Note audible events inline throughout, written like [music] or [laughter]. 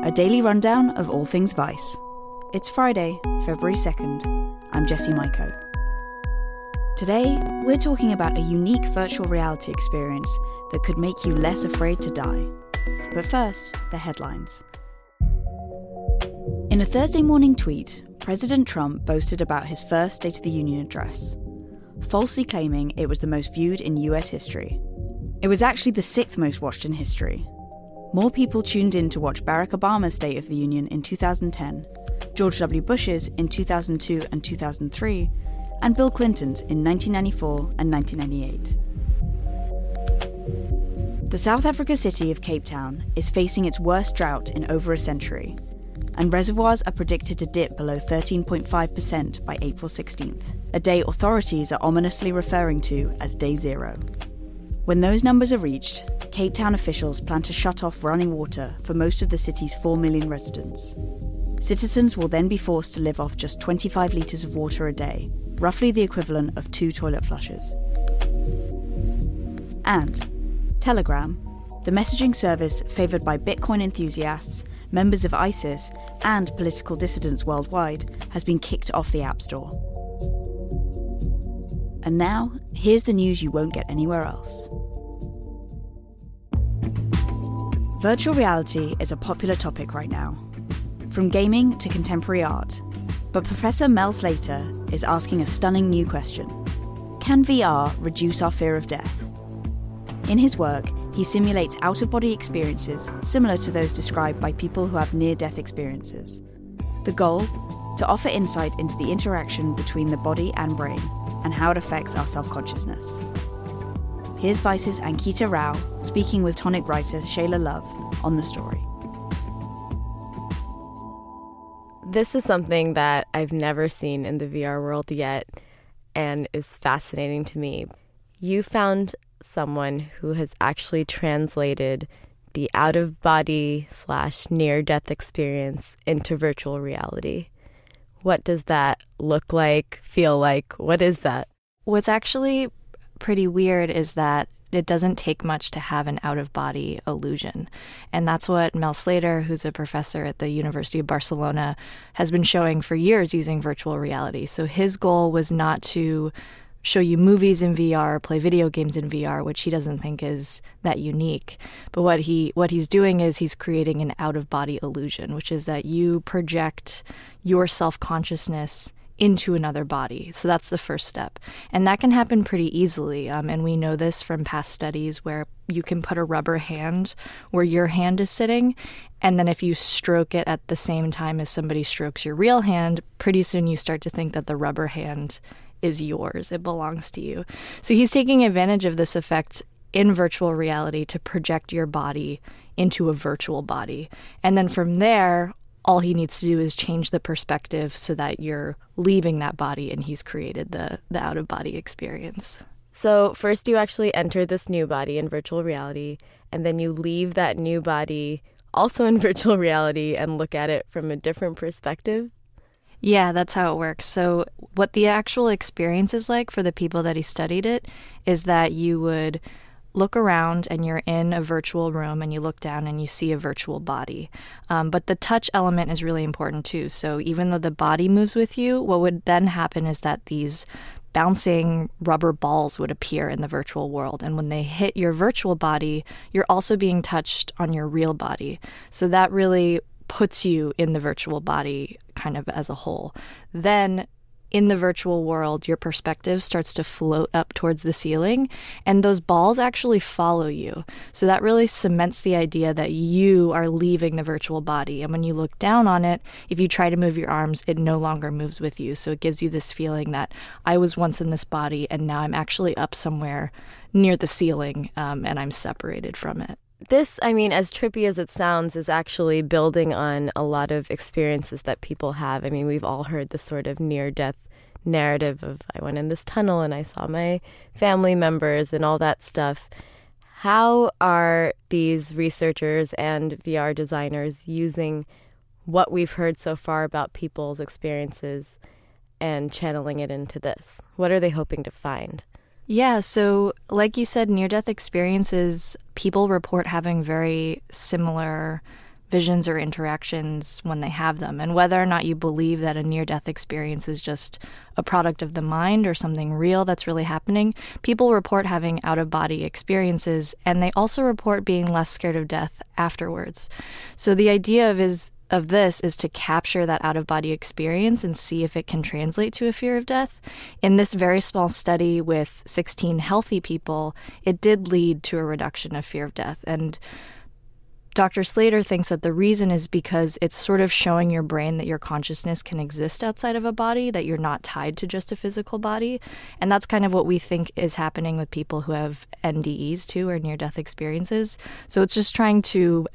a daily rundown of all things Vice. It's Friday, February 2nd. I'm Jessie Maiko. Today, we're talking about a unique virtual reality experience that could make you less afraid to die. But first, the headlines. In a Thursday morning tweet, President Trump boasted about his first State of the Union address, falsely claiming it was the most viewed in US history. It was actually the sixth most watched in history, more people tuned in to watch Barack Obama's State of the Union in 2010, George W. Bush's in 2002 and 2003, and Bill Clinton's in 1994 and 1998. The South Africa city of Cape Town is facing its worst drought in over a century, and reservoirs are predicted to dip below 13.5% by April 16th, a day authorities are ominously referring to as Day Zero. When those numbers are reached, Cape Town officials plan to shut off running water for most of the city's 4 million residents. Citizens will then be forced to live off just 25 litres of water a day, roughly the equivalent of two toilet flushes. And Telegram, the messaging service favoured by Bitcoin enthusiasts, members of ISIS, and political dissidents worldwide, has been kicked off the App Store. And now, here's the news you won't get anywhere else. Virtual reality is a popular topic right now, from gaming to contemporary art. But Professor Mel Slater is asking a stunning new question Can VR reduce our fear of death? In his work, he simulates out of body experiences similar to those described by people who have near death experiences. The goal? To offer insight into the interaction between the body and brain and how it affects our self consciousness. Here's Vice's Ankita Rao speaking with tonic writer Shayla Love on the story. This is something that I've never seen in the VR world yet and is fascinating to me. You found someone who has actually translated the out of body slash near death experience into virtual reality. What does that look like, feel like? What is that? What's actually pretty weird is that it doesn't take much to have an out of body illusion. And that's what Mel Slater, who's a professor at the University of Barcelona, has been showing for years using virtual reality. So his goal was not to show you movies in VR, play video games in VR, which he doesn't think is that unique. But what he what he's doing is he's creating an out of body illusion, which is that you project your self-consciousness into another body. So that's the first step. And that can happen pretty easily. Um, and we know this from past studies where you can put a rubber hand where your hand is sitting. And then if you stroke it at the same time as somebody strokes your real hand, pretty soon you start to think that the rubber hand is yours, it belongs to you. So he's taking advantage of this effect in virtual reality to project your body into a virtual body. And then from there, all he needs to do is change the perspective so that you're leaving that body and he's created the the out of body experience. So, first you actually enter this new body in virtual reality and then you leave that new body also in [laughs] virtual reality and look at it from a different perspective. Yeah, that's how it works. So, what the actual experience is like for the people that he studied it is that you would look around and you're in a virtual room and you look down and you see a virtual body. Um, but the touch element is really important too. So even though the body moves with you, what would then happen is that these bouncing rubber balls would appear in the virtual world. And when they hit your virtual body, you're also being touched on your real body. So that really puts you in the virtual body kind of as a whole. Then in the virtual world, your perspective starts to float up towards the ceiling, and those balls actually follow you. So that really cements the idea that you are leaving the virtual body. And when you look down on it, if you try to move your arms, it no longer moves with you. So it gives you this feeling that I was once in this body, and now I'm actually up somewhere near the ceiling, um, and I'm separated from it. This, I mean, as trippy as it sounds, is actually building on a lot of experiences that people have. I mean, we've all heard the sort of near death narrative of I went in this tunnel and I saw my family members and all that stuff. How are these researchers and VR designers using what we've heard so far about people's experiences and channeling it into this? What are they hoping to find? Yeah, so like you said, near death experiences, people report having very similar visions or interactions when they have them. And whether or not you believe that a near death experience is just a product of the mind or something real that's really happening, people report having out of body experiences and they also report being less scared of death afterwards. So the idea of is of this is to capture that out of body experience and see if it can translate to a fear of death. In this very small study with 16 healthy people, it did lead to a reduction of fear of death. And Dr. Slater thinks that the reason is because it's sort of showing your brain that your consciousness can exist outside of a body, that you're not tied to just a physical body. And that's kind of what we think is happening with people who have NDEs too, or near death experiences. So it's just trying to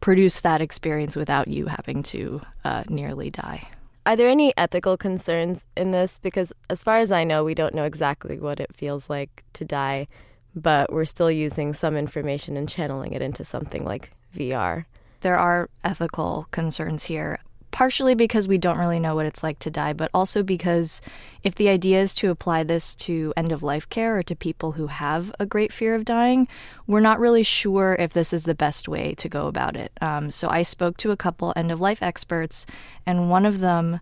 produce that experience without you having to uh, nearly die. Are there any ethical concerns in this? Because as far as I know, we don't know exactly what it feels like to die, but we're still using some information and channeling it into something like VR. There are ethical concerns here partially because we don't really know what it's like to die, but also because if the idea is to apply this to end of life care or to people who have a great fear of dying, we're not really sure if this is the best way to go about it. Um, so I spoke to a couple end of life experts, and one of them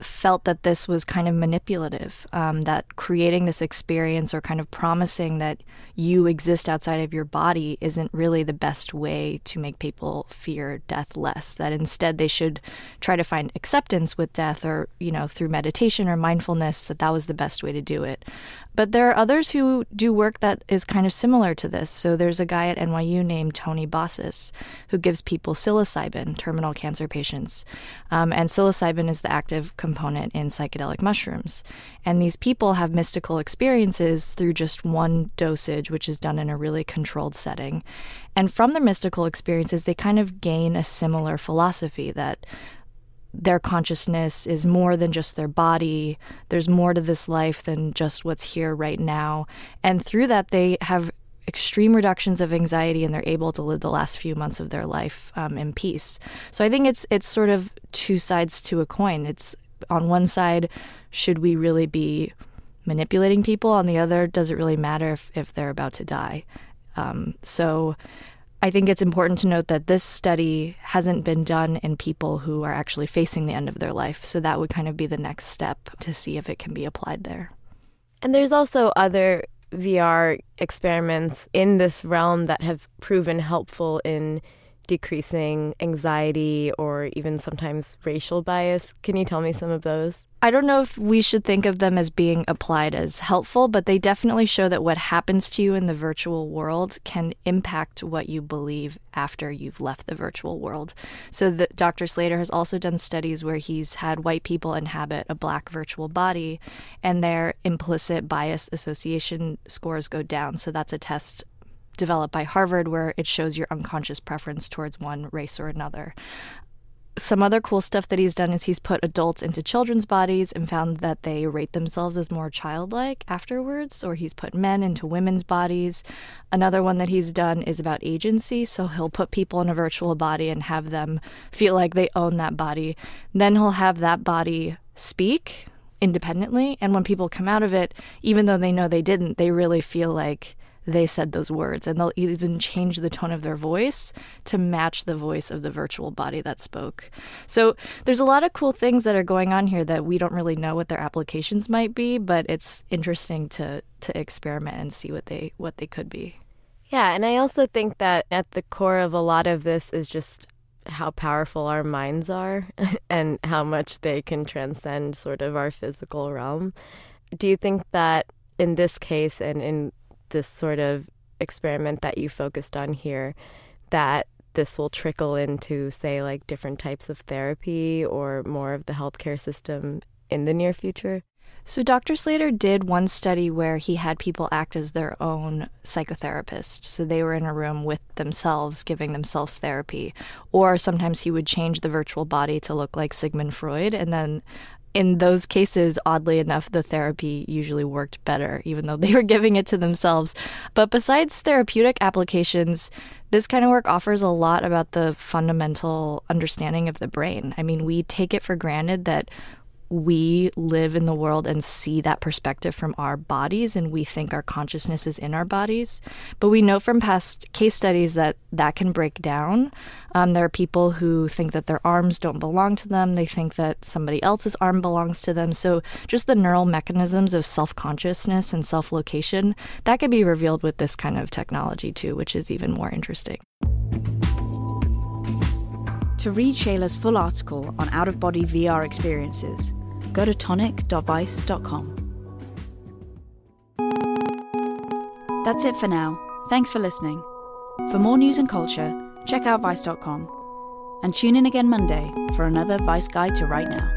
felt that this was kind of manipulative, um, that creating this experience or kind of promising that you exist outside of your body isn't really the best way to make people fear death less. That instead they should try to find acceptance with death or, you know, through meditation or mindfulness, that that was the best way to do it. But there are others who do work that is kind of similar to this. So there's a guy at NYU named Tony Bossis who gives people psilocybin, terminal cancer patients. Um, and psilocybin is the active component in psychedelic mushrooms. And these people have mystical experiences through just one dosage, which is done in a really controlled setting. And from their mystical experiences, they kind of gain a similar philosophy that their consciousness is more than just their body. There's more to this life than just what's here right now. And through that, they have extreme reductions of anxiety and they're able to live the last few months of their life um, in peace. So I think it's it's sort of two sides to a coin. It's on one side, should we really be manipulating people? On the other, does it really matter if, if they're about to die? Um, so I think it's important to note that this study hasn't been done in people who are actually facing the end of their life. So that would kind of be the next step to see if it can be applied there. And there's also other VR experiments in this realm that have proven helpful in decreasing anxiety or even sometimes racial bias. Can you tell me some of those? I don't know if we should think of them as being applied as helpful, but they definitely show that what happens to you in the virtual world can impact what you believe after you've left the virtual world. So, the, Dr. Slater has also done studies where he's had white people inhabit a black virtual body, and their implicit bias association scores go down. So, that's a test developed by Harvard where it shows your unconscious preference towards one race or another. Some other cool stuff that he's done is he's put adults into children's bodies and found that they rate themselves as more childlike afterwards, or he's put men into women's bodies. Another one that he's done is about agency, so he'll put people in a virtual body and have them feel like they own that body. Then he'll have that body speak independently, and when people come out of it, even though they know they didn't, they really feel like they said those words. And they'll even change the tone of their voice to match the voice of the virtual body that spoke. So there's a lot of cool things that are going on here that we don't really know what their applications might be, but it's interesting to, to experiment and see what they what they could be. Yeah, and I also think that at the core of a lot of this is just how powerful our minds are [laughs] and how much they can transcend sort of our physical realm. Do you think that in this case and in this sort of experiment that you focused on here, that this will trickle into, say, like different types of therapy or more of the healthcare system in the near future? So, Dr. Slater did one study where he had people act as their own psychotherapist. So, they were in a room with themselves, giving themselves therapy. Or sometimes he would change the virtual body to look like Sigmund Freud. And then in those cases, oddly enough, the therapy usually worked better, even though they were giving it to themselves. But besides therapeutic applications, this kind of work offers a lot about the fundamental understanding of the brain. I mean, we take it for granted that we live in the world and see that perspective from our bodies and we think our consciousness is in our bodies. But we know from past case studies that that can break down. Um, there are people who think that their arms don't belong to them, they think that somebody else's arm belongs to them. So, just the neural mechanisms of self consciousness and self location that could be revealed with this kind of technology too, which is even more interesting. To read Shayla's full article on out of body VR experiences, go to tonic.vice.com. That's it for now. Thanks for listening. For more news and culture, check out vice.com. And tune in again Monday for another Vice Guide to Right Now.